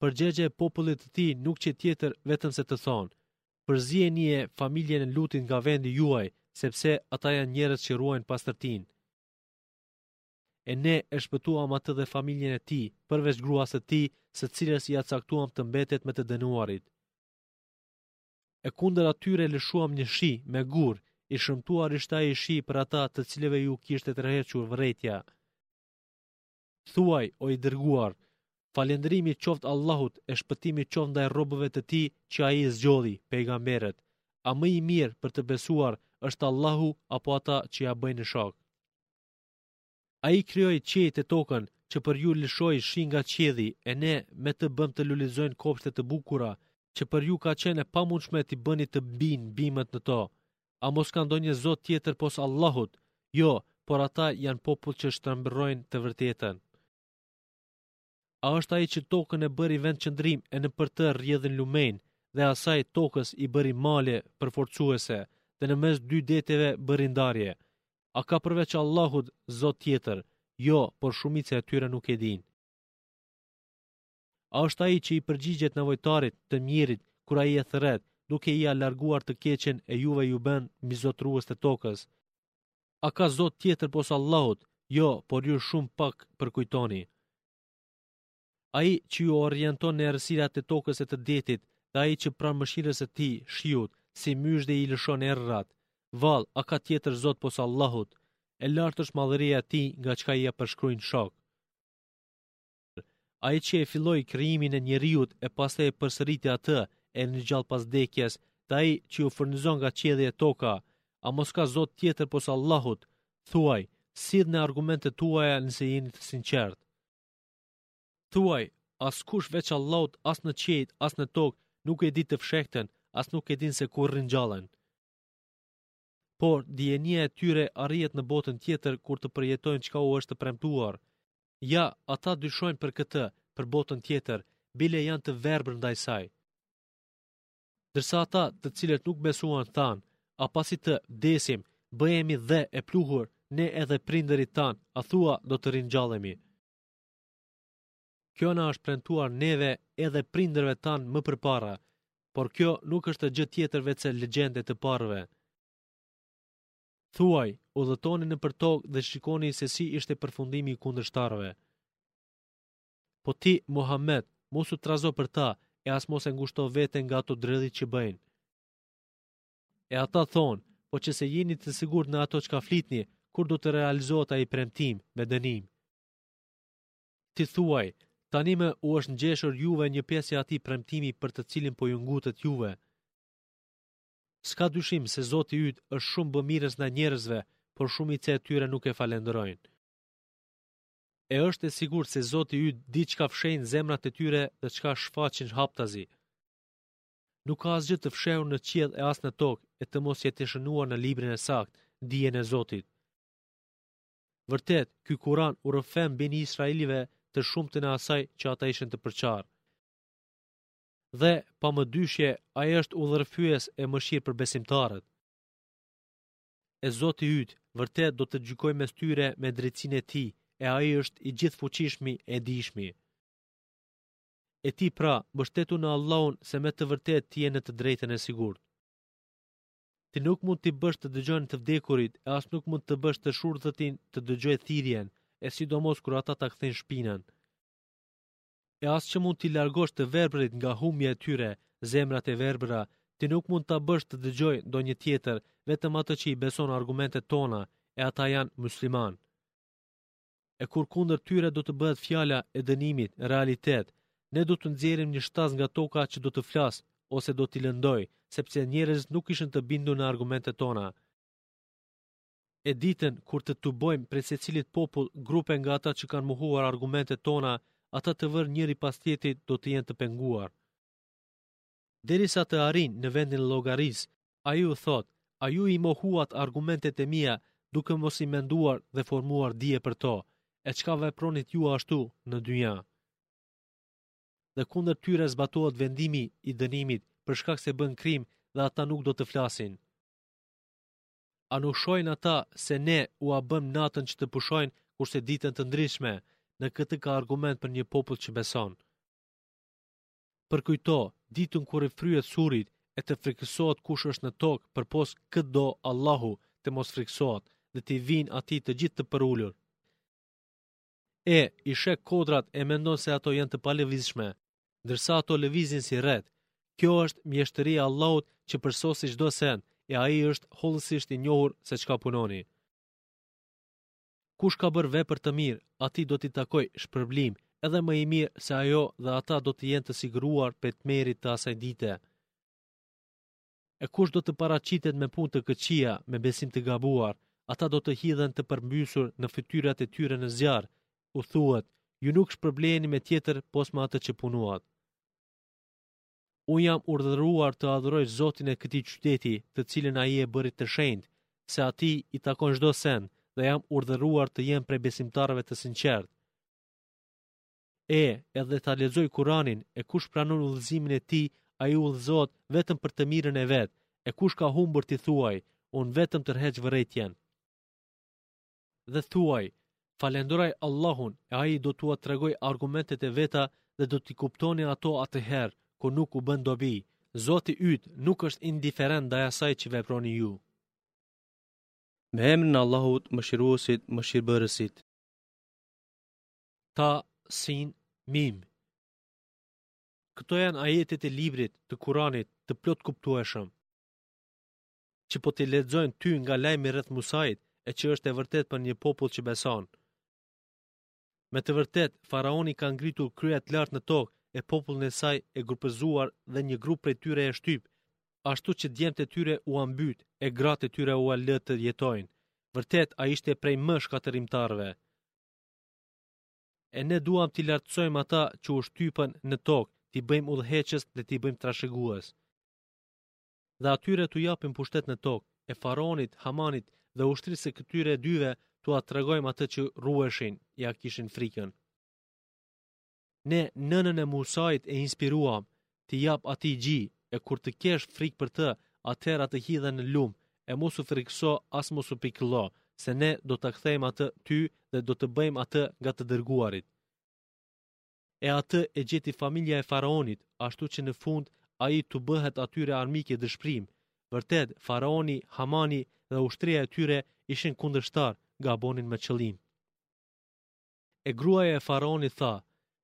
përgjegjja e popullit të tij nuk qe tjetër vetëm se të thonë, Përzini familjen e Lutit nga vendi juaj, sepse ata janë njerëz që ruajnë pastërtinë. E ne e shpëtuam atë dhe familjen e tij, përveç gruas së tij, së cilës ia caktuam të mbetet me të dënuarit. E kundër atyre lëshuam një shi me gurë, i shëmtuar ishte ai shi për ata të cilëve iu kishte tërhequr vërejtja. Thuaj, o i dërguar, Falënderimi qoftë Allahut e shpëtimi qoftë ndaj robëve të Tij që Ai i zgjodhi, pejgamberët. A më i mirë për të besuar është Allahu apo ata që ia bëjnë shok? Ai krijoi qiejt e tokën që për ju lëshoi shi nga qielli e Ne me të bëmë të lulëzojnë kopshte të bukura, që për ju ka qenë e pamundshme t'i bëni të mbijnë bimët në to. A mos ka ndonjë Zot tjetër pos Allahut? Jo, por ata janë popull që shtrembërojnë të vërtetën. A është ai që tokën e bëri vendqëndrim e nëpër të rrjedhin lumenj dhe asaj tokës i bëri male përforcuese dhe në mes dy deteve bëri ndarje? A ka përveç Allahut Zot tjetër? Jo, por shumica e tyre nuk e dinë. A është ai që i përgjigjet nevojtarit, të mjerit, kur ai e thërret, duke ia larguar të keqen e juve ju bën mbizotërues të tokës? A ka Zot tjetër pos Allahut? Jo, por ju shumë pak përkujtoni. Ai që ju orienton në errësirat e tokës e të detit, dhe ai që pranë mëshirës së tij, shiut, si myzhde i lëshon erërat. Vallë, a ka tjetër Zot pos Allahut? E lartë është madhëria e tij nga çka ia përshkruajnë shokë. Ai që e filloi krijimin e njeriut e pastaj e përsëriti atë, e ringjall pas vdekjes, dhe ai që ju furnizon nga qielli e toka, a mos ka Zot tjetër pos Allahut? Thuaj, Sillni argumentet tuaja nëse jeni të sinqertë. Thuaj, Askush veç Allahut as në qiejt, as në tokë nuk e di të fshehtën, as nuk e dinë se kur ringjallen. Por, dijenia e tyre arrihet në botën tjetër kur të përjetojnë çka u është premtuar. Ja, ata dyshojnë për këtë, për botën tjetër, bile janë të verbër ndaj saj. Ndërsa ata, të cilët nuk besuan, thanë, a pasi të vdesim, bëhemi dhe e pluhur, ne edhe prindërit tanë, a thua do të ringjallemi. Kjo na është premtuar neve edhe prindërve tanë më përpara, por kjo nuk është gjë tjetër veçse legjendë e të parëve. Thuaj, udhëtoni nëpër tokë dhe shikoni se si ishte përfundimi i kundërshtarëve. Po ti, Muhammed, mos u trazo për ta e as mos e ngushto veten nga ato dredhi që bëjnë. E ata thonë, po qe se jeni të sigurt në ato çka flitni, kur do të realizohet ai premtim me dënim. Ti thuaj, Tanimë u është ngjeshur juve një pjesë e atij premtimi për të cilin po ju ngutet juve. S'ka dyshim se Zoti yt është shumë bëmirës ndaj njerëzve, por shumica e tyre nuk e falenderojnë. E është e sigurt se Zoti yt di çka fshehin zemrat e tyre dhe çka shfaqin haptazi. Nuk ka asgjë të fshehur në qiell e as në tokë e të mos jetë shënuar në librin e saktë, dijen e Zotit. Vërtet, ky Kur'an u rrëfen Beni Israilive të shumtën e asaj që ata ishin të përçarë. Dhe, pa mëdyshje, ai është udhërrëfyes e mëshirë për besimtarët. E Zoti yt, vërtet do të gjykojë mes tyre me drejtësinë e tij, e ai është i gjithëfuqishmi, i dijshmi. E ti pra, mbështetu në Allahun se me të vërtetë ti je në të drejtën e sigurt. Ti nuk mund t'i bësh të dëgjojnë të vdekurit, e as nuk mund të bësh të shurdhëtin të dëgjojë thirrjen, e sidomos kur ata ta kthejnë shpinën. E as që mund t'i largosh të verbërit nga humbja e tyre, zemrat e verbëra, ti nuk mund ta bësh të dëgjojë ndonjë tjetër, vetëm atë që i beson argumentet tona, e ata janë muslimanë. E kur kundër tyre do të bëhet fjala e dënimit realitet, ne do të nxjerrim një shtazë nga toka që do të flasë ose do t'i lëndojë, sepse njerëzit nuk ishin të bindur në argumentet tona. E ditën kur të tubojmë prej secilit popull grupe nga ata që kanë mohuar argumentet tona, ata të vërë njëri pas tjetrit do të jenë të penguar. derisa të arrijnë në vendin llogarisë, ai u thotë, A ju i mohuat argumentet e mia, duke mos i menduar dhe formuar dije për to? E çka vepronit ju ashtu në dynja? Dhe kundër tyre zbatohet vendimi i dënimit, për shkak se bënë krim dhe ata nuk do të flasin. A nuk shohin ata se ne ua bëmë natën që të pushojnë, kurse ditën të ndritshme, në këtë ka argument për një popull që beson. Përkujto, ditën kur i fryhet surit e të frikësohet kush është në tokë përpos kë do Allahu të mos frikësohet dhe t'i vijnë atij të gjithë të përulur. E, i sheh kodrat e mendon se ato janë të palëvizshme, ndërsa ato lëvizin si retë. Kjo është mjeshtëri e Allahut që përsosi çdo send, e ai është hollësisht i njohur se çka punoni. Kush ka bërë vepër të mirë, atij do t'i takojë shpërblim edhe më i mirë se ajo dhe ata do të jenë të siguruar prej tmerrit të asaj dite. E kush do të paraqitet me punë të këqija, me besim të gabuar, ata do të hidhen të përmbysur në fytyrat e tyre në zjarr, u thuhet, ju nuk shpërbleheni me tjetër pos me atë që punuat. Unë jam urdhëruar të adhuroj Zotin e këtij qyteti, të cilin ai e bëri të shenjtë, se atij i takon çdo send dhe jam urdhëruar të jem prej besimtarëve të sinqertë. E, edhe ta lexoj Kur'anin, e kush pranon udhëzimin e tij, ai udhëzohet vetëm për të mirën e vet, e kush ka humbur ti thuaj, unë vetëm tërheq vërejtjen. Dhe thuaj, Falënderoj Allahun e Ai do t'ua tregojë argumentet e veta dhe do t'i kuptoni ato atëherë, kur nuk u bën dobi. Zoti yt nuk është indiferent ndaj asaj që veproni ju. Me emrin e Allahut, Mëshiruesit, Mëshirbërësit. Ta, Sin, Mim. Këto janë ajetet e Librit, të Kuranit, të plotkuptueshëm. që po t'i lexojnë ty nga lajmi rreth Musait, e që është e vërtetë për një popull që beson. Me të vërtetë, faraoni ka ngritur kryet lartë në tokë e popullin e saj e grupëzuar dhe një grup prej tyre e shtyp, ashtu që djemtë e tyre ua mbyt e gratë e tyre ua lë të jetojnë. Vërtet, ai ishte prej më shkatërrimtarëve. E ne duam t'i lartësojmë ata që u shtypën në tokë, t'i bëjmë udhëheqës dhe t'i bëjmë trashëgues. dhe atyre t'u japim pushtet në tokë, e faraonit, Hamanit dhe ushtrisë së këtyre dyve t'ua tregojmë atë që ruheshin, ia kishin frikën. Ne nënën e Musait e inspiruam, t'i japë atij gji, e kur të kesh frikë për të, atëherë atë hidhe në lumë, e mos u frikëso as mos u pikëllo, se ne do ta kthejmë atë ty dhe do ta bëjmë atë nga të dërguarit. E atë e gjeti familja e faraonit, ashtu që në fund ai t'u bëhet atyre armik e dëshpërim. Vërtet, faraoni, Hamani dhe ushtria e tyre ishin kundërshtarë, gabonin me qëllim. E gruaja e faraonit tha,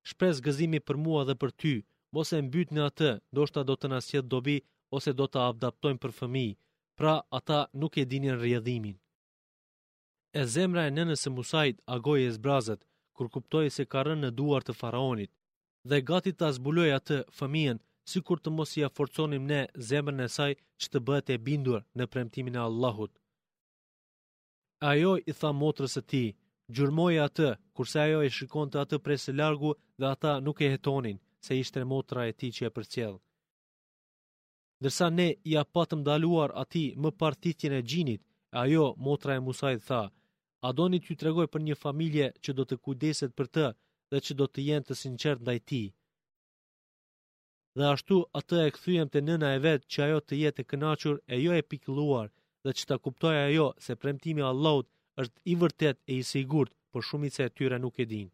Shpresë gëzimi për mua dhe për ty, mos e mbytni atë, ndoshta do të na sjellë dobi ose do ta adaptojmë për fëmijë. Pra, ata nuk e dinin rrjedhimin. E zemra e nënës së Musait agoi e zbrazët, kur kuptoi se ka rënë në duar të faraonit. Dhe gati ta zbulojë atë, fëmijën, sikur të mos ia forconim ne zemrën e saj që të bëhet e bindur në premtimin e Allahut. Ajo i tha motrës së tij, gjurmoje atë, kurse ajo e shikonte atë prej së largu dhe ata nuk e hetonin, se ishte motra e tij që e përcjell. ndërsa ne ia patëm ndaluar atij më parë thithjen e gjinit, e ajo, motra e Musait tha, A doni t'ju tregoj për një familje që do të kujdeset për të dhe që do të jenë të sinqertë ndaj tij? Dhe ashtu atë e kthyem te nëna e vet që ajo të jetë e kënaqur e jo e pikëlluar dhe që ta kuptojë ajo se premtimi i Allahut është i vërtetë e i sigurt, por shumica e tyre nuk e dinë.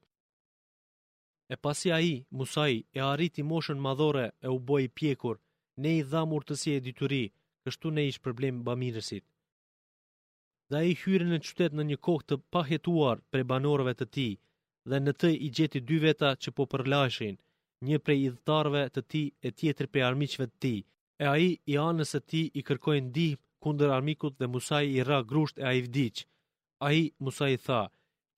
E pasi ai, Musai, e arriti moshën madhore e u bë i pjekur, ne i dhamë urtësi e dituri, kështu ne i shpërblejmë bamirësit. Dhe ai hyri në qytet në një kohë të pahetuar prej banorëve të tij, dhe në të i gjeti dy veta që po përlaheshin, një prej idhëtarëve të tij e tjetri prej armiqve të tij, e ai i anës së tij i kërkoi ndihmë kundër armikut dhe Musai i ra grusht e ai vdiq. Ai, Musai tha,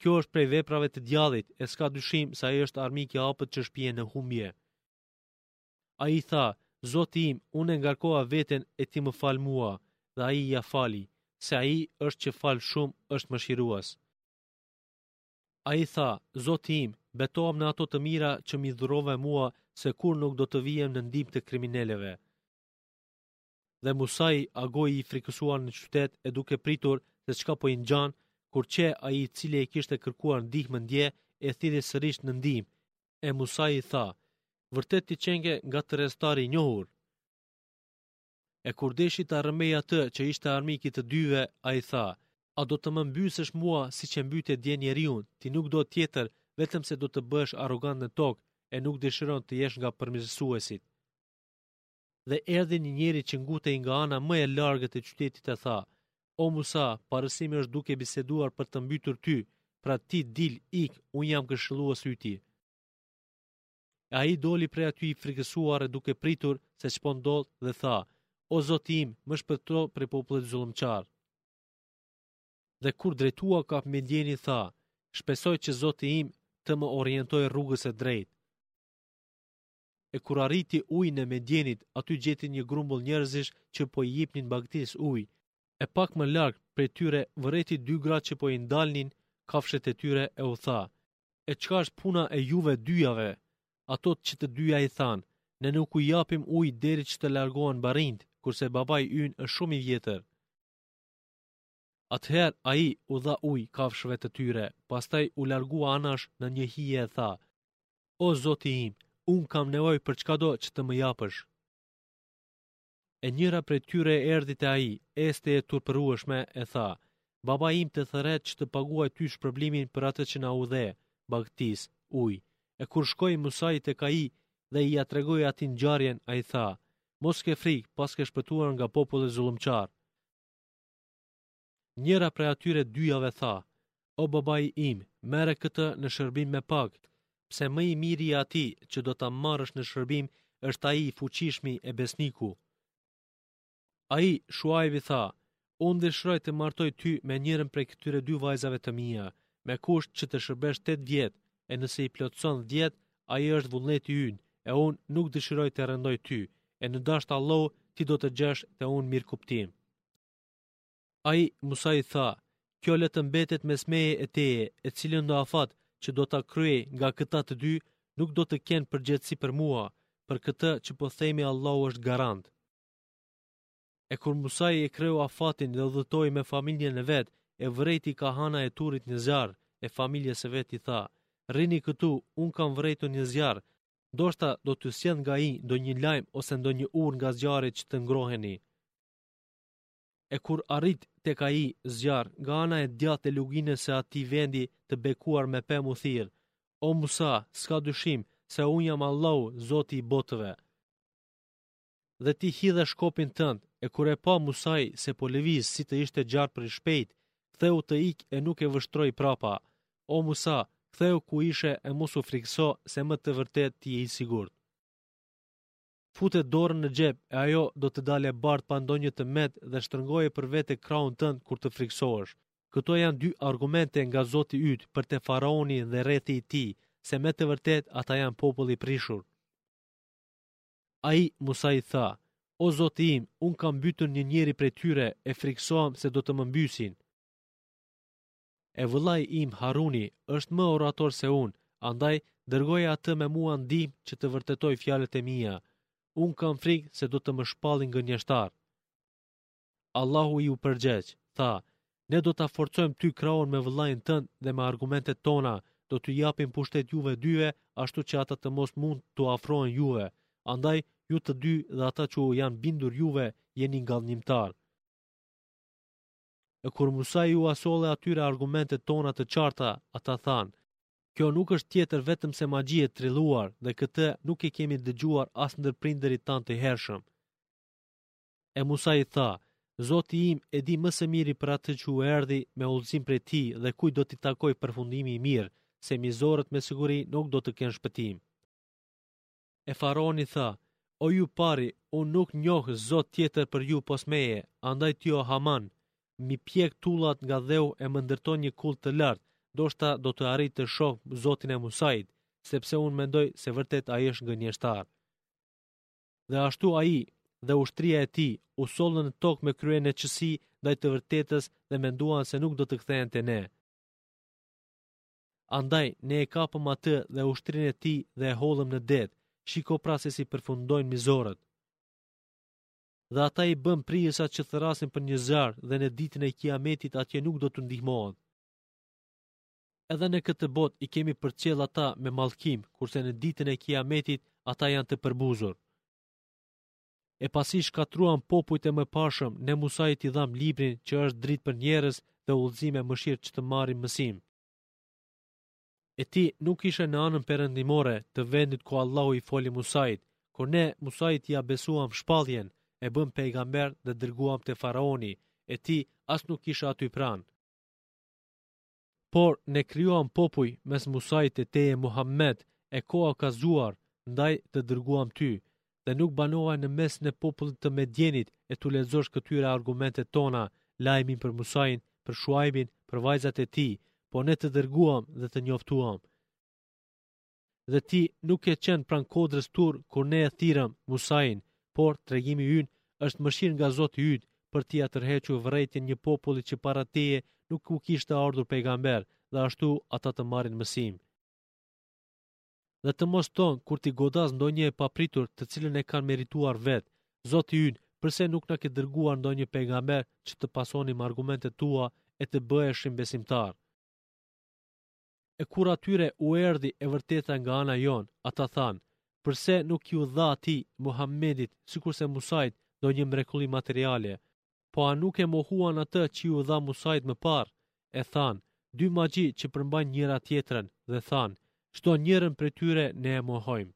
Kjo është prej veprave të djallit, e s'ka dyshim se ai është armik i hapët që shpie në humbje. Ai tha, Zoti im, unë e ngarkova veten e ti më fal mua, dhe ai ia fali, se ai është që fal shumë, është mëshirues. Ai tha, Zoti im, betohem në ato të mira që m'i dhurove mua, se kurrë nuk do të vihem në ndihmë të kriminelëve. dhe Musai agoi i frikësuar në qytet e duke pritur se çka po i ngjan, kur qe ai i cili i kishte kërkuar ndihmën dje e thirri sërish në ndihmë. E Musai i tha, vërtet ti qenke ngatërrestar i njohur. E kur deshi ta rrëmej atë që ishte armik i të dyve, ai tha, a do të më mbysësh mua siç e mbyte dje njeriun, ti nuk do tjetër, vetëm se do të bëhesh arrogant në tokë e nuk dëshiron të jesh nga përmirësuesit. Dhe erdhi një njeri që ngutej nga ana më e largët e qytetit e tha, O Musa, parësimi është duke biseduar për të mbytur ty, pra ti dil, ik, unë jam këshillues yti. E ai doli prej aty i frikësuar e duke pritur se ç'po ndodh dhe tha, O Zoti im, më shpëto prej popullit zullumqar. Dhe kur u drejtua kah Medjeni tha, shpresoj që Zoti im të më orientojë rrugës së drejtë. E kur arriti ujin e Medjenit, aty gjeti një grumbull njerëzish që po i jepnin bagëtisë ujë. E pak më larg prej tyre vërejti dy gra që po i ndalnin kafshët e tyre e u tha, E çka është puna e juve dyjave? Ato që të dyja i thanë, Ne nuk u japim ujë deri që të largohen barinjtë, kurse babai ynë është shumë i vjetër. Atëherë Ai u dha ujë kafshëve të tyre, pastaj u largua anash në një hije e tha, O Zoti im, unë kam nevojë për çkado që të më japësh. E njëra prej tyre erdhi te Ai, ecte e turpërueshme, e tha, Baba im të thërret që të paguajë ty shpërblimin për atë që na u dhe, bagëtisë, ujë. E kur shkoi Musai tek Ai dhe ia tregoi atij ngjarjen, Ai tha, Mos ke frikë, paske shpëtuar nga populli zullumqar. Njëra prej atyre dyjave tha, O babai im, merre këtë në shërbim me pagë, pse më i miri i atij që do ta marrësh në shërbim është ai i fuqishmi e besniku. Ai, Shuajbi tha, unë dëshiroj të martoj ty me njërën prej këtyre dy vajzave të mia, me kusht që të shërbesh 8 vjet, e nëse i plotëson 10, ai është vullneti ynë, e unë nuk dëshiroj të rëndojë ty, e në dashtë Allahu ti do të gjesh te unë mirëkuptim. Ai Musai tha, kjo le të mbetet mes meje e teje, e cilindo afat që do ta kryej nga këta të dy, nuk do të kenë përgjegjësi për mua, për këtë që po themi Allahu është garant. E kur Musai e kreu afatin dhe udhëtoi me familjen e vet, e vërejti kah ana e Turit një zjarr, e familjes së vet i tha, Rrini këtu, unë kam vërejtur një zjarr, ndoshta do t'ju sjell nga ai ndonjë lajm ose ndonjë urë nga zjarri që të ngroheni. E kur arriti tek ai zjarr, nga ana e djathtë e luginës së atij vendi të bekuar me pemë u thirr, O Musa, s'ka dyshim se unë jam Allahu, Zoti i botëve. dhe ti hidhe shkopin tënd, e kur e pa Musai se po lëviz si të ishte gjarpër i shpejtë, ktheu të ikë e nuk e vështroi prapa. O Musa, ktheu ku ishe e mos u frikëso se me të vërtetë ti je i sigurt. Fute dorën në xhep e ajo do të dalë e bardhë pa ndonjë të metë dhe shtrëngoje për vete krahun tënd kur të frikësohesh. Këto janë dy argumente nga Zoti yt për te faraoni dhe rrethi i tij, se me të vërtetë ata janë popull i prishur. Ai, Musai, tha, O Zoti im, unë kam mbytur një njeri prej tyre e frikësohem se do të më mbysin. E vëllai im, Haruni, është më orator se unë, andaj dërgoje atë me mua ndihmë që të vërtetojë fjalët e mia. Unë kam frikë se do të më shpallin gënjeshtar. Allahu iu përgjegj, tha, Ne do ta forcojmë ty krahun me vëllain tënd dhe me argumentet tona, do t'ju japim pushtet juve dyve, ashtu që ata të mos mund t'u afrohen juve. Andaj, ju të dy dhe ata që u janë bindur juve, jeni ngadhënjimtarë. E kur Musai ua solli atyre argumentet tona të qarta, ata thanë, Kjo nuk është tjetër vetëm se magji e trilluar dhe këtë nuk e kemi dëgjuar as ndër prindërit tanë të hershëm. E Musai tha, Zoti im e di më së miri për atë që u erdhi me udhëzim prej Tij dhe kujt do t'i takojë përfundimi i mirë, se mizorët me siguri nuk do të kenë shpëtim. E Faraoni tha, O ju pari, unë nuk njoh zot tjetër për ju pos meje, andaj ti o Haman, m'i pjek tullat nga dheu e më ndërto një kullë të lartë, ndoshta do të arrij të shoh Zotin e Musait, sepse unë mendoj se vërtet ai është gënjeshtar. Dhe ashtu ai dhe ushtria e tij u sollën në tokë me kryeneçësi ndaj të vërtetës dhe menduan se nuk do të kthehen te ne. Andaj ne e kapëm atë dhe ushtrinë e tij dhe e hodhëm në det. Shiko pra se si përfundojnë mizorët. Dhe ata i bëmë prijësa që thërrasin për një zjarr dhe në ditën e Kiametit atje nuk do t'u ndihmohet. Edhe në këtë botë i kemi përcjellë ata me mallkim, kurse në ditën e Kiametit ata janë të përbuzur. E pasi shkatërruam popujt e mëparshëm, ne Musait i dhamë librin që është dritë për njerëz dhe udhëzim e mëshirë që të marrin mësim. E ti nuk ishe në anën perëndimore të vendit ku Allahu i foli Musait, kur ne Musait ia besuam shpalljen, e bëmë pejgamber dhe dërguam te faraoni, e ti as nuk ishe aty pranë. Por ne krijuam popuj mes Musait e teje Muhammed, e koha ka zgjatur, ndaj të dërguam ty, dhe nuk banove në mesin e popullit të Medjenit e t'u lexosh këtyre argumentet tona, lajmin për Musain, për Shuaibin, për vajzat e tij, po ne të dërguam dhe të njoftuam. Dhe ti nuk ke qenë pranë kodrës Tur kur ne e thirrëm Musain, por tregimi ynë është mëshirë nga Zoti yt për t'ia tërhequr vërejtjen një populli që para teje nuk u kishte ardhur pejgamber dhe ashtu ata të marrin mësim dhe të mos thonë kur t'i godasë ndonjë e papritur të cilën e kanë merituar vetë. Zoti ynë, përse nuk na ke dërguar ndonjë pejgamber që të pasonim argumentet tua e të bëheshim besimtarë? E kur atyre u erdhi e vërteta nga ana jonë, ata thanë, Përse nuk iu dha atij, Muhammedit, sikurse Musait, ndonjë mrekulli materiale? Po a nuk e mohuan atë që iu dha Musait më parë? E thanë, Dy magji që përmbajnë njëra-tjetrën, dhe thanë, Çdo njërën prej tyre ne e mohojmë.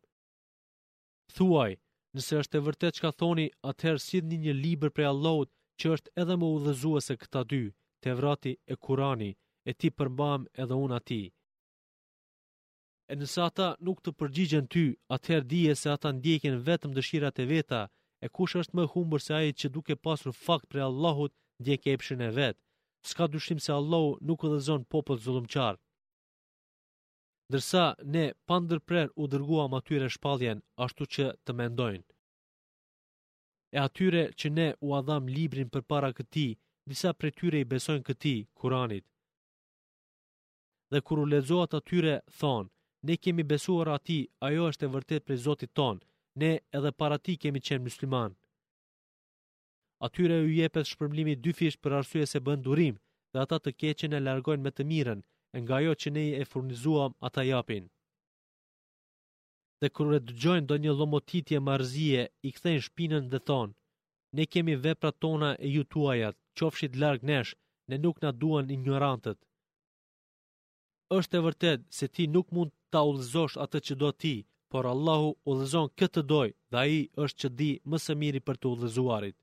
Thuaj, Nëse është e vërtetë çka thoni, atëherë sillni një libër prej Allahut që është edhe më udhëzues se këta dy, Tevrati e Kurani, e t'i përmbahem edhe unë atij. E nëse ata nuk të përgjigjen ty, atëherë dije se ata ndjekin vetëm dëshirat e veta, e kush është më i humbur se ai që duke pasur fakt prej Allahut ndjek epshin e vet. S'ka dyshim se Allahu nuk udhëzon popull zullumqar. Ndërsa, ne pa ndërprerë u dërguam atyre shpalljen ashtu që të mendojnë. E atyre që ne ua dhamë librin përpara këtij, disa prej tyre i besojnë këtij, Kur'anit. Dhe kur u lexohet atyre, thonë, ne kemi besuar atij, ajo është e vërtetë prej Zotit tonë, ne edhe para tij kemi qenë myslimanë. Atyre u jepet shpërblimi dyfish për arsye se bënë durim dhe ata të keqen e largojnë me të mirën, e nga ajo që ne e furnizuam, ata japin. Dhe kur e dëgjojnë ndonjë llomotitje marrëzie, i kthejnë shpinën dhe thonë, Ne kemi veprat tona e ju tuajat, qofshit larg nesh, ne nuk na duhen injorantët. Është e vërtetë se ti nuk mund ta udhëzosh atë që do ti, por Allahu udhëzon kë të dojë dhe Ai është që di më së miri për të udhëzuarit.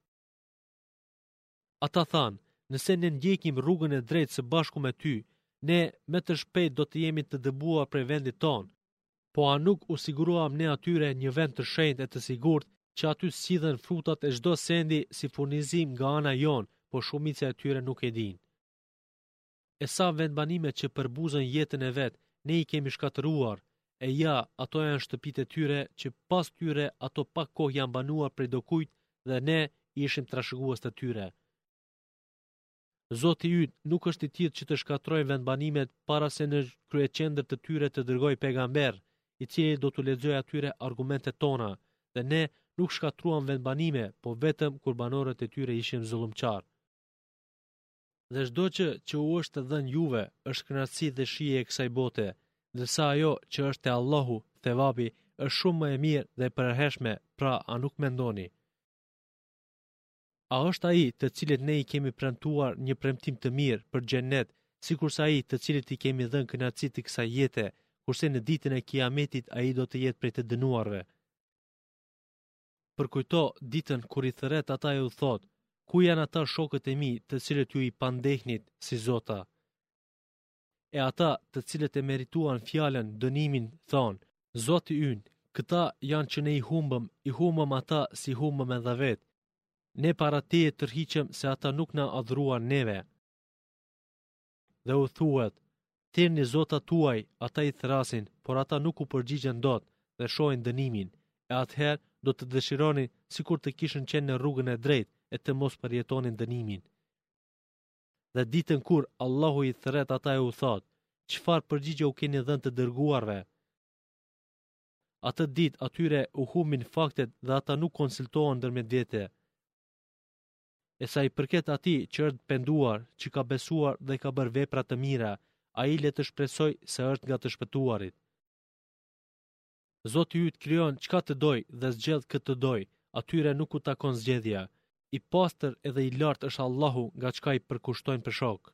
Ata thanë, nëse ne ndjekim rrugën e drejtë së bashku me ty, ne me të shpejt do të jemi të dëbuar prej vendit tonë. Po a nuk u siguruam ne atyre një vend të shenjtë e të sigurt, që aty sillen frutat e çdo sendi si furnizim nga ana jonë, po shumica e tyre nuk e dinë. E sa vendbanime që përbuzën jetën e vet, ne i kemi shkatërruar. E ja, ato janë shtëpitë e tyre që pas tyre ato pak kohë janë banuar prej dikujt dhe ne ishim trashëgues të tyre. Zoti yt nuk është i tillë që të shkatërrojë vendbanimet para se në kryeqendër të tyre të dërgojë pejgamber, i cili do t'u lexojë atyre argumentet tona, dhe ne nuk shkatërruam vendbanime, po vetëm kur banorët e tyre ishin zullumqarë. Dhe çdo gjë që u është dhënë juve është kënaqësi dhe shije e kësaj bote, ndërsa ajo që është te Allahu, thevabi, është shumë më e mirë dhe e përhershme, pra a nuk mendoni? A është ai të cilit ne i kemi premtuar një premtim të mirë për xhennet, sikurse ai të cilit i kemi dhënë kënaqësi të kësaj jete, kurse në ditën e Kiametit ai do të jetë prej të dënuarve? Përkujto ditën kur i thërret ata e u thotë, Ku janë ata shokët e mi të cilët ju i pandehnit si zota? E ata, të cilët e merituan fjalën, dënimin, thonë, Zoti ynë, këta janë që ne i humbëm, i humbëm ata si humbëm edhe vetë. Ne para Teje tërhiqem se ata nuk na adhuruan neve. Dhe u thuhet, Thirrni zotat tuaj, ata i thërrasin, por ata nuk u përgjigjen dot dhe shohin dënimin. E atëherë do të dëshironin sikur të kishin qenë në rrugën e drejtë e të mos përjetonin dënimin. Dhe ditën kur Allahu i thërret ata e u thotë, çfarë përgjigje u keni dhënë të dërguarve? Atë ditë atyre u humbin faktet dhe ata nuk konsultohen ndërmjet vete. E sa i përket atij që është penduar, që ka besuar dhe ka bërë vepra të mira, ai le të shpresojë se është nga të shpëtuarit. Zoti yt krijon çka të dojë dhe zgjedh kë të dojë, atyre nuk u takon zgjedhja. I pastër edhe i lartë është Allahu nga çka i përkushtojnë për shok.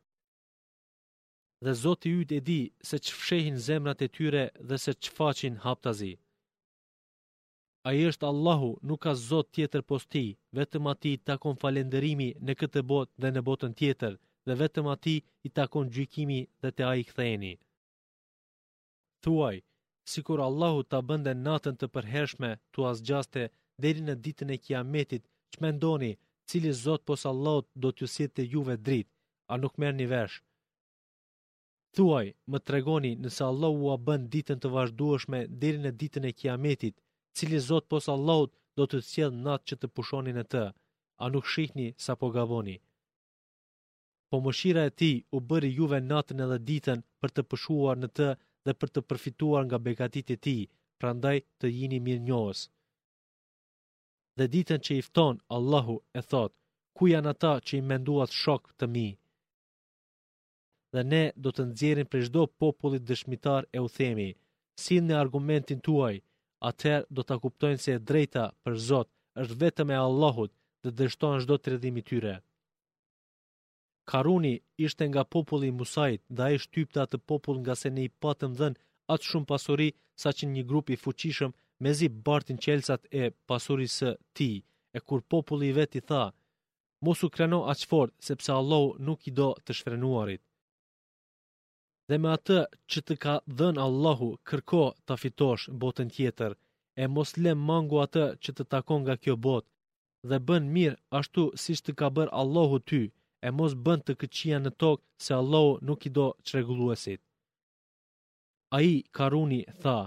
Dhe Zoti yt e di se ç'fshehin zemrat e tyre dhe se ç'shfaqin haptazi. Ai është Allahu, nuk ka zot tjetër pos Tij, vetëm Atij i takon falenderimi në këtë botë dhe në botën tjetër, dhe vetëm Atij i takon gjykimi dhe te Ai ktheheni. Thuaj, Sikur Allahu ta bënte natën të përhershme, t'ua zgjaste, deri në Ditën e Kiametit, ç'mendoni, cili zot pos Allahut do t'ju sillte juve dritë, a nuk merrni vesh? Thuaj, më tregoni, nëse Allahu ua bën ditën të vazhdueshme deri në ditën e Kiametit, cili zot pos Allahut do të sjellë natë që të pushoni në të? A nuk shihni sa po gaboni? Po mëshira e Tij u bëri juve natën edhe ditën për të pushuar në të dhe për të përfituar nga begatitë e Tij, prandaj të jini mirënjohës. Dhe ditën që i fton Allahu e thotë, ku janë ata që i menduat shokë të mi? dhe ne do të nxjerrim prej çdo populli dëshmitarë e u themi, sillni argumentin tuaj, atëherë do ta kuptojnë se e drejta për Zot është vetëm e Allahut dhe dështon çdo trillim i tyre. Karuni ishte nga populli i Musait dhe ai shtypte atë popull ngase ne i patëm dhënë aq shumë pasuri saqë një grup i fuqishëm mezi bartin çelësat e pasurisë së tij, e kur populli i vet i tha, Mos u kreno aq fort, sepse Allahu nuk i do të shfrenuarit. Dhe me atë që të ka dhënë Allahu, kërko ta fitosh botën tjetër, e mos lë mangu atë që të takon nga kjo botë, dhe bën mirë ashtu siç të ka bërë Allahu ty, e mos bën të këqija në tokë se Allahu nuk i do çrregulluesit. Ai, Karuni, tha,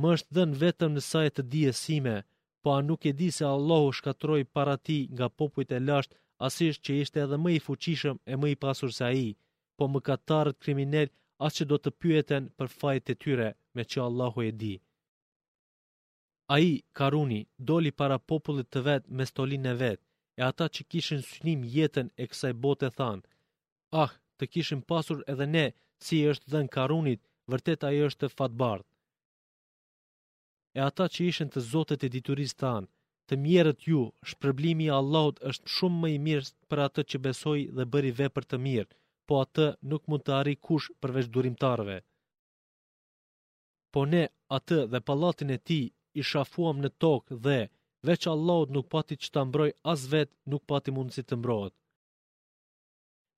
Më është dhënë vetëm në saje të dijes sime, po a nuk e di se Allahu shkatërroi para tij nga popujt e lashtë asish që ishte edhe më i fuqishëm e më i pasur se ai, po mëkatarët kriminelë as që do të pyeten për fajet e tyre, meqë Allahu e di. Ai, Karuni, doli para popullit të vet me stolinë e vet, e ata që kishin synim jetën e kësaj bote thanë, Ah, të kishim pasur edhe ne si i është dhënë Karunit, vërtet ai është fatbardh. E ata që ishin të zotët e diturisë thanë, Të mjerët ju, shpërblimi i Allahut është shumë më i mirë për atë që besoi dhe bëri vepër të mirë, po atë nuk mund ta arrijë kush përveç durimtarëve. Po ne atë dhe pallatin e tij i shafuam në tokë dhe, veç Allahut nuk pati që ta mbrojë as vetë nuk pati mundësi të mbrohet.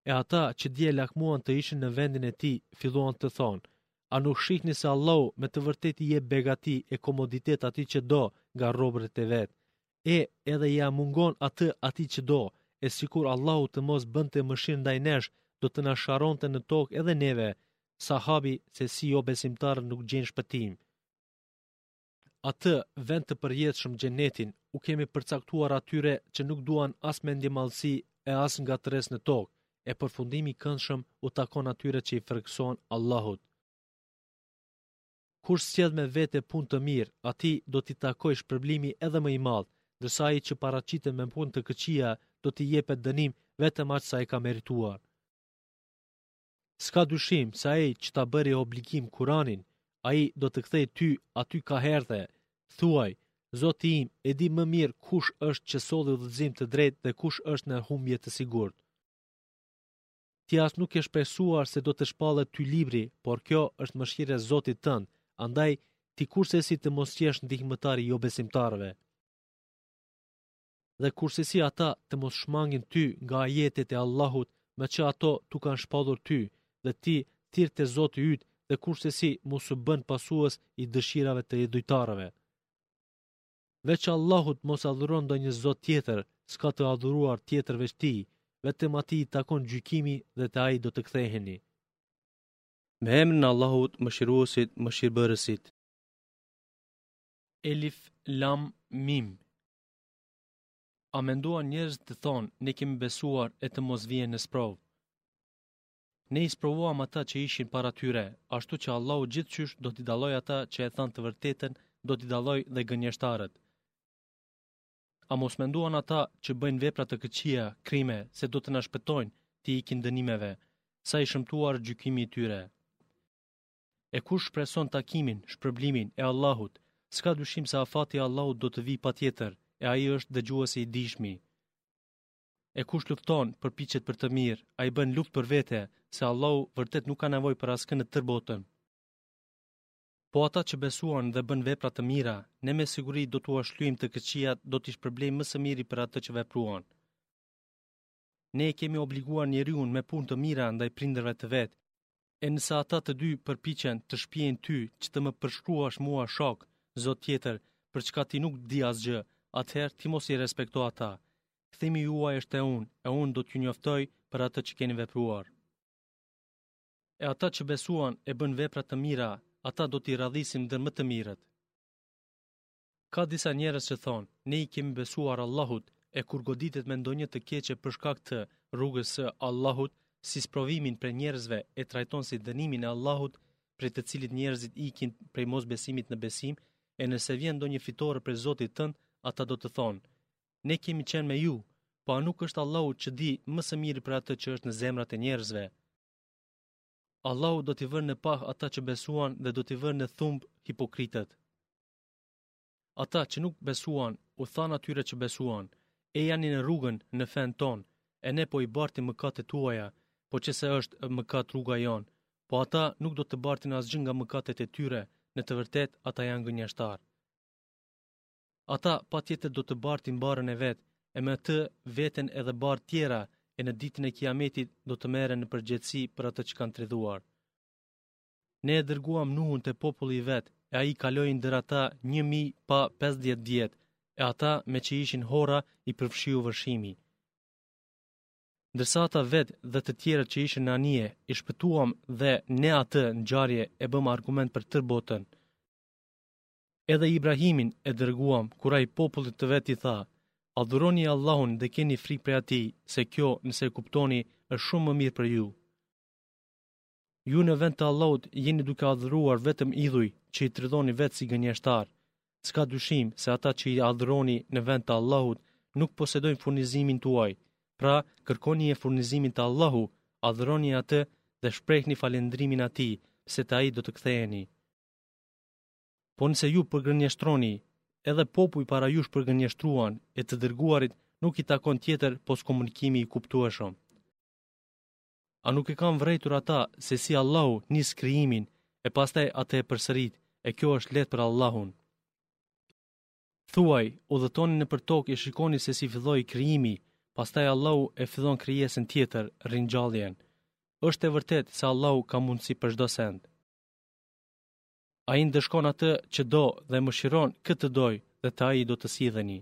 E ata që dje e lakmuan të ishin në vendin e tij, filluan të thonë, A nuk shihni se Allahu me të vërtetë i jep begati e komoditet atij që do nga robërit e vet? e edhe ia mungon atë atij që do, e sikur Allahu të mos bënte mëshirë ndaj nesh, do të na sharonte në tokë edhe neve, sa habi se si jobesimtarët nuk gjejnë shpëtim. Atë vend të përjetshëm xhenetin u kemi përcaktuar atyre që nuk duan as mendjemadhësi e as ngatërresë në tokë, e përfundimi i këndshëm u takon atyre që i frikësohen Allahut. Kush sjell me vete punë të mirë, atij do t'i takojë shpërblimi edhe më i madh, ndërsa ai që paraqitet me punë të këqija, do t'i jepet dënim vetëm aq sa e ka merituar. S'ka dyshim se ai që ta bëri obligim Kuranin, ai do të kthejë ty aty kah erdhe. Thuaj, Zoti im e di më mirë kush është që solli udhëzim të drejtë dhe kush është në humbje të sigurt. Ti as nuk ke shpresuar se do të shpallet ty libri, por kjo është mëshirë e Zotit tënd, andaj ti kurrsesi të mos jesh ndihmëtar i jobesimtarëve. Dhe kurrsesi ata të mos shmangin ty nga ajetet e Allahut, meqë ato t'u kanë shpallur ty, dhe ti thirr te Zoti yt dhe kurrsesi mos u bën pasues i dëshirave të idhujtarëve. Veç Allahut mos adhuro ndonjë zot tjetër, s'ka të adhuruar tjetër veç Tij, vetëm Atij i takon gjykimi dhe te Ai do të ktheheni. Me emrin e Allahut, Mëshiruesit, Mëshirbërësit. Elif, Lam, Mim. A menduan njerëzit të thonë, ne kemi besuar e të mos vihen në sprovë? Ne i sprovuam ata që ishin para tyre, ashtu që Allahu gjithqysh do t'i dallojë ata që e thanë të vërtetën, do t'i dallojë dhe gënjeshtarët. A mos menduan ata që bëjnë vepra të këqija, krime, se do të na shpëtojnë, t'i ikin dënimeve? Sa i shëmtuar gjykimi i tyre! E kush shpreson takimin, shpërblimin, e Allahut, s'ka dyshim se afati i Allahut do të vijë patjetër, e Ai është Dëgjuesi, i Dijshmi. E kush lufton, përpiqet për të mirë, ai bën luftë për vete, se Allahu vërtet nuk ka nevojë për askënd në tërë botën. Po ata që besuan dhe bënë vepra të mira, ne me siguri do t'ua shlyejmë të këqijat, do t'i shpërblejmë më së miri për atë që vepruan. Ne e kemi obliguar njeriun me punë të mira ndaj prindërve të vet, E nëse ata të dy përpiqen të shpiejnë ty që të më përshkruash mua shok, zot tjetër, për çka ti nuk di asgjë, atëherë ti mos i respekto ata. Kthimi juaj është te unë, e unë do t'ju njoftoj për atë që keni vepruar. E ata që besuan e bënë vepra të mira, ata do t'i radhisim ndër më të mirët. Ka disa njerëz që thonë, ne i kemi besuar Allahut, e kur goditet me ndonjë të keqe për shkak të rrugës së Allahut, si sprovimin prej njerëzve, e trajton si dënimin e Allahut, prej të cilit njerëzit ikin prej mosbesimit në besim, e nëse vjen ndonjë fitore prej Zotit tënd, ata do të thonë, ne kemi qenë me ju, po a nuk është Allahu që di më së miri për atë që është në zemrat e njerëzve? Allahu do t'i vërë në pah ata që besuan dhe do t'i vërë në thumb hipokritët. Ata që nuk besuan, u thanë atyre që besuan, ejani në rrugën, në fenë tonë, e ne po i bartim mëkatet e tuaja, po që se është mëkat rruga jonë, po ata nuk do të bartin asgjë nga mëkatet e tyre, në të vërtetë ata janë gënjeshtarë. Ata patjetër do të bartin barrën e vet, e me të veten edhe barrë tjera, e në ditën e Kijametit do të merren në përgjegjësi për atë që kanë trilluar. Ne e dërguam Nuhun te populli i vet, e ai kaloi ndër ata një mijë pa pesëdhjetë vjet, e ata meqë ishin horra i përfshiu vërshimi. Ndërsa atë vetë dhe të tjerët që ishin në anije, i shpëtuam dhe ne atë ngjarje e bëmë argument për tërë botën. Edhe Ibrahimin e dërguam kur ai popullit të vet i tha, Adhuroni Allahun dhe keni frikë prej Atij, se kjo, nëse e kuptoni, është shumë më mirë për ju. Ju në vend të Allahut jeni duke adhuruar vetëm idhuj që i trilloni vetë si gënjeshtarë. S'ka dyshim se ata që i adhuroni në vend të Allahut nuk posedojnë furnizimin tuaj. Pra, kërkonie furnizimin te Allahu, adhuroni atë dhe shprehni falënderimin atij, pse te ai do të ktheheni. Po nëse ju përgënjeshtroni, edhe popuj para jush përgënjeshtruan e të dërguarit nuk i takon tjetër pos komunikimi i kuptueshëm. A nuk e kanë vrejtur ata se si Allahu nis krijimin e pastaj atë e përsërit, e kjo është lehtë për Allahun. Thuaj, udhëtoni nëpër tokë e shikoni se si filloi krijimi, pastaj Allahu e fillon krijesën tjetër, ringjalljen. Është e vërtetë se Allahu ka mundësi për çdo send. Ai ndëshkon atë që do dhe mëshiron kë të dojë dhe te ai do të silleni.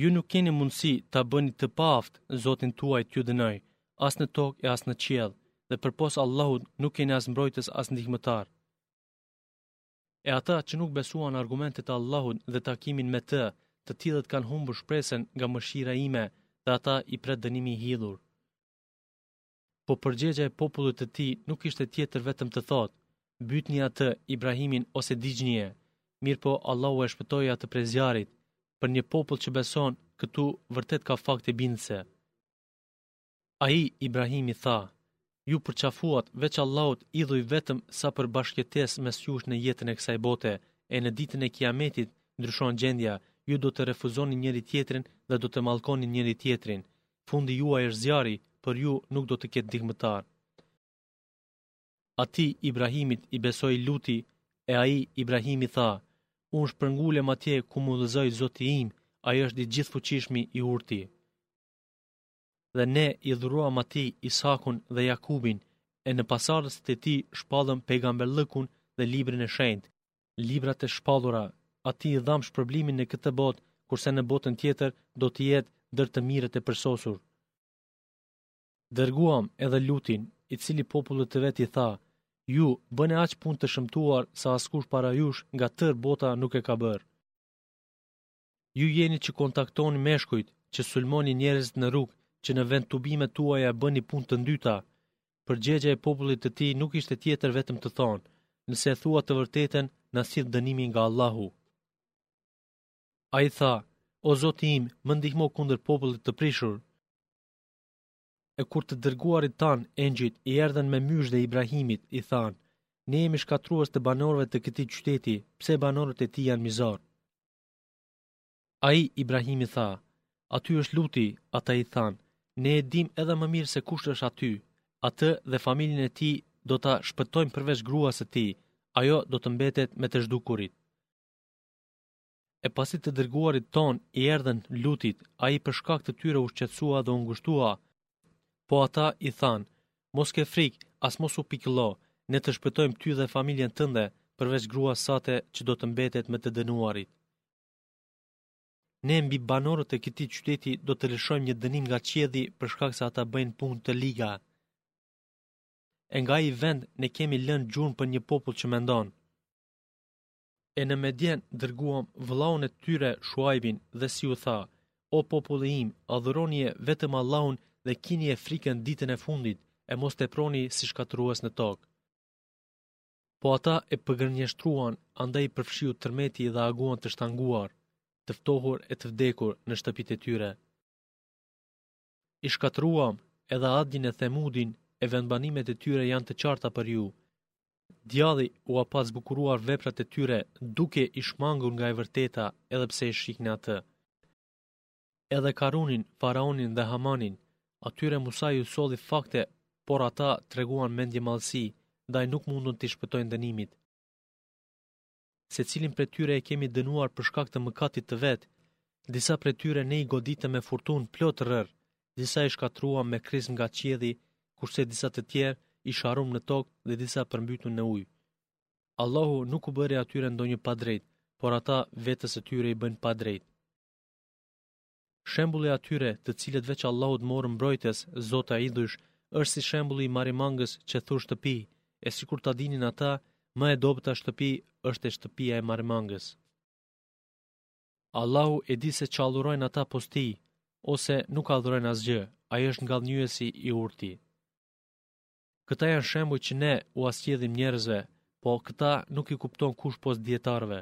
Ju nuk keni mundësi ta bëni të paaftë Zotin tuaj t'ju dënojë, as në tokë e as në qiell, dhe përpos Allahut nuk keni as mbrojtës as ndihmëtar. E ata që nuk besuan argumentet e Allahut dhe takimin me të, të tillët kanë humbur shpresën nga mëshira ime dhe ata i pret dënimi i hidhur. Po përgjegjja e popullit të tij nuk ishte tjetër vetëm të thotë, Mbytni atë, Ibrahimin, ose digjnie. Mirëpo, Allahu e shpëtoi atë prej zjarrit. Për një popull që beson, këtu vërtet ka fakte bindëse. Ai, Ibrahimi, tha, Ju përqafuat, veç Allahut idhuj vetëm sa për bashkëjetesë mes jush në jetën e kësaj bote, e në ditën e Kijametit ndryshon gjendja, ju do të refuzoni njëri-tjetrin dhe do të mallkoni njëri-tjetrin. fundi juaj është zjarri, për ju nuk do të ketë ndihmëtar. Atij Ibrahimit i besoi Luti, e ai Ibrahimi tha: Unë shpërngulem atje ku më udhëzoi Zoti im, ai është i gjithfuqishmi i urti. Dhe ne i dhuruam atij Isakun dhe Jakubin, e në pasardhësit e tij shpallëm pejgamberllëkun dhe librin e shenjtë, librat e shpallura, atij i dhamë shpërblimin në këtë botë, kurse në botën tjetër do të jetë ndër të mirët e përsosur. Dërguam edhe Lutin, i cili popullit të vet i tha, ju bëne aq punë të shëmtuar sa askush para jush nga tërë bota nuk e ka bërë. Ju jeni që kontaktoni meshkujt, që sulmoni njerëzit në rrugë, që në vendtubimet tuaja bëni punë të ndyta. Përgjegja e popullit të tij nuk ishte tjetër vetëm të thonë, nëse e thua të vërtetën, na sill dënimin nga Allahu. Ai tha, o Zoti im, më ndihmo kundër popullit të prishur. E kur të dërguarit tanë, engjëjt, i erdhën me myzhde Ibrahimit, i thanë, ne jemi shkatërrues të banorëve të këtij qyteti, pse banorët e tij janë mizorë. Ai, Ibrahimi tha, aty është Luti, ata i thanë, ne e dimë edhe më mirë se kush është aty, atë dhe familjen e tij do ta shpëtojmë përveç gruas së tij, ajo do të mbetet me të zhdukurit. E pasi të dërguarit tanë i erdhën Lutit, ai për shkak të tyre u shqetësua dhe u ngushtua. Po ata i thanë, Mos ke frikë, as mos u pikëllo, ne të shpëtojmë ty dhe familjen tënde, përveç gruas sate që do të mbetet me të dënuarit. Ne mbi banorët e këtij qyteti do të lëshojmë një dënim nga qielli për shkak se ata bëjnë punë të liga. E nga ai vend ne kemi lënë gjurmë për një popull që mendon. E në Medjen dërguam vëllaun e tyre Shuajbin dhe ai u tha, O populli im, adhuronie vetëm Allahun dhe kinie frikën ditën e fundit, e mos teproni si shkatërrues në tokë. Po ata e përgënjeshtruan, andaj i përfshiu tërmeti dhe aguan të shtanguar, të ftohur e të vdekur në shtëpitë e tyre. I shkatërruam, edhe Adin e Themudin, e vendbanimet e tyre janë të qarta për ju. Djalli ua pat zbukuruar veprat e tyre, duke i shmangur nga e vërteta, edhe pse e shihnin atë. Edhe Karunin, Faraonin dhe Hamanin, atyre Musai u solli fakte, por ata treguan mendjemadhësi, ndaj nuk mundën t'i shpëtojnë dënimit. Secilin prej tyre e kemi dënuar për shkak të mëkatit të vet. Disa prej tyre ne i goditëm me furtunë plot rërë, disa i shkatërruam me krismë nga qielli, kurse disa të tjerë i sharruam në tokë dhe disa përmbytëm në ujë. Allahu nuk u bëri atyre ndonjë padrejtë, por ata vetes së tyre i bënë padrejtë. Shembulli i atyre, të cilët veç Allahut morën mbrojtës, zota idhujsh, është si shembulli i marimangës që thur shtëpi, e sikur ta dinin ata, më e dobëta shtëpi është e shtëpia e marimangës. Allahu e di se ç'adhurojnë ata pos tij, ose nuk adhurojnë asgjë, ai është ngadhënjyesi i urti. Këta janë shembuj që ne ua sjellim njerëzve, po këta nuk i kupton kush pos dijetarëve.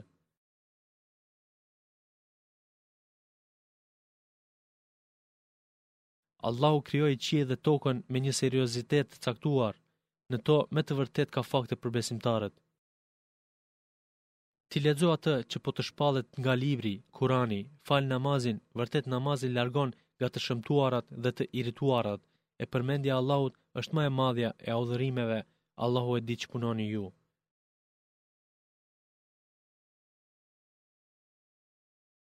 Allahu krijoi qiejt dhe tokën me një seriozitet të caktuar. Në to me të vërtetë ka fakte për besimtarët. Ti lexo atë që po të shpallet nga libri, Kurani, fal namazin, vërtet namazi largon nga të shëmtuarat dhe të irituarat. E përmendja e Allahut është më e madhja e adhurimeve. Allahu e di ç'punoni ju.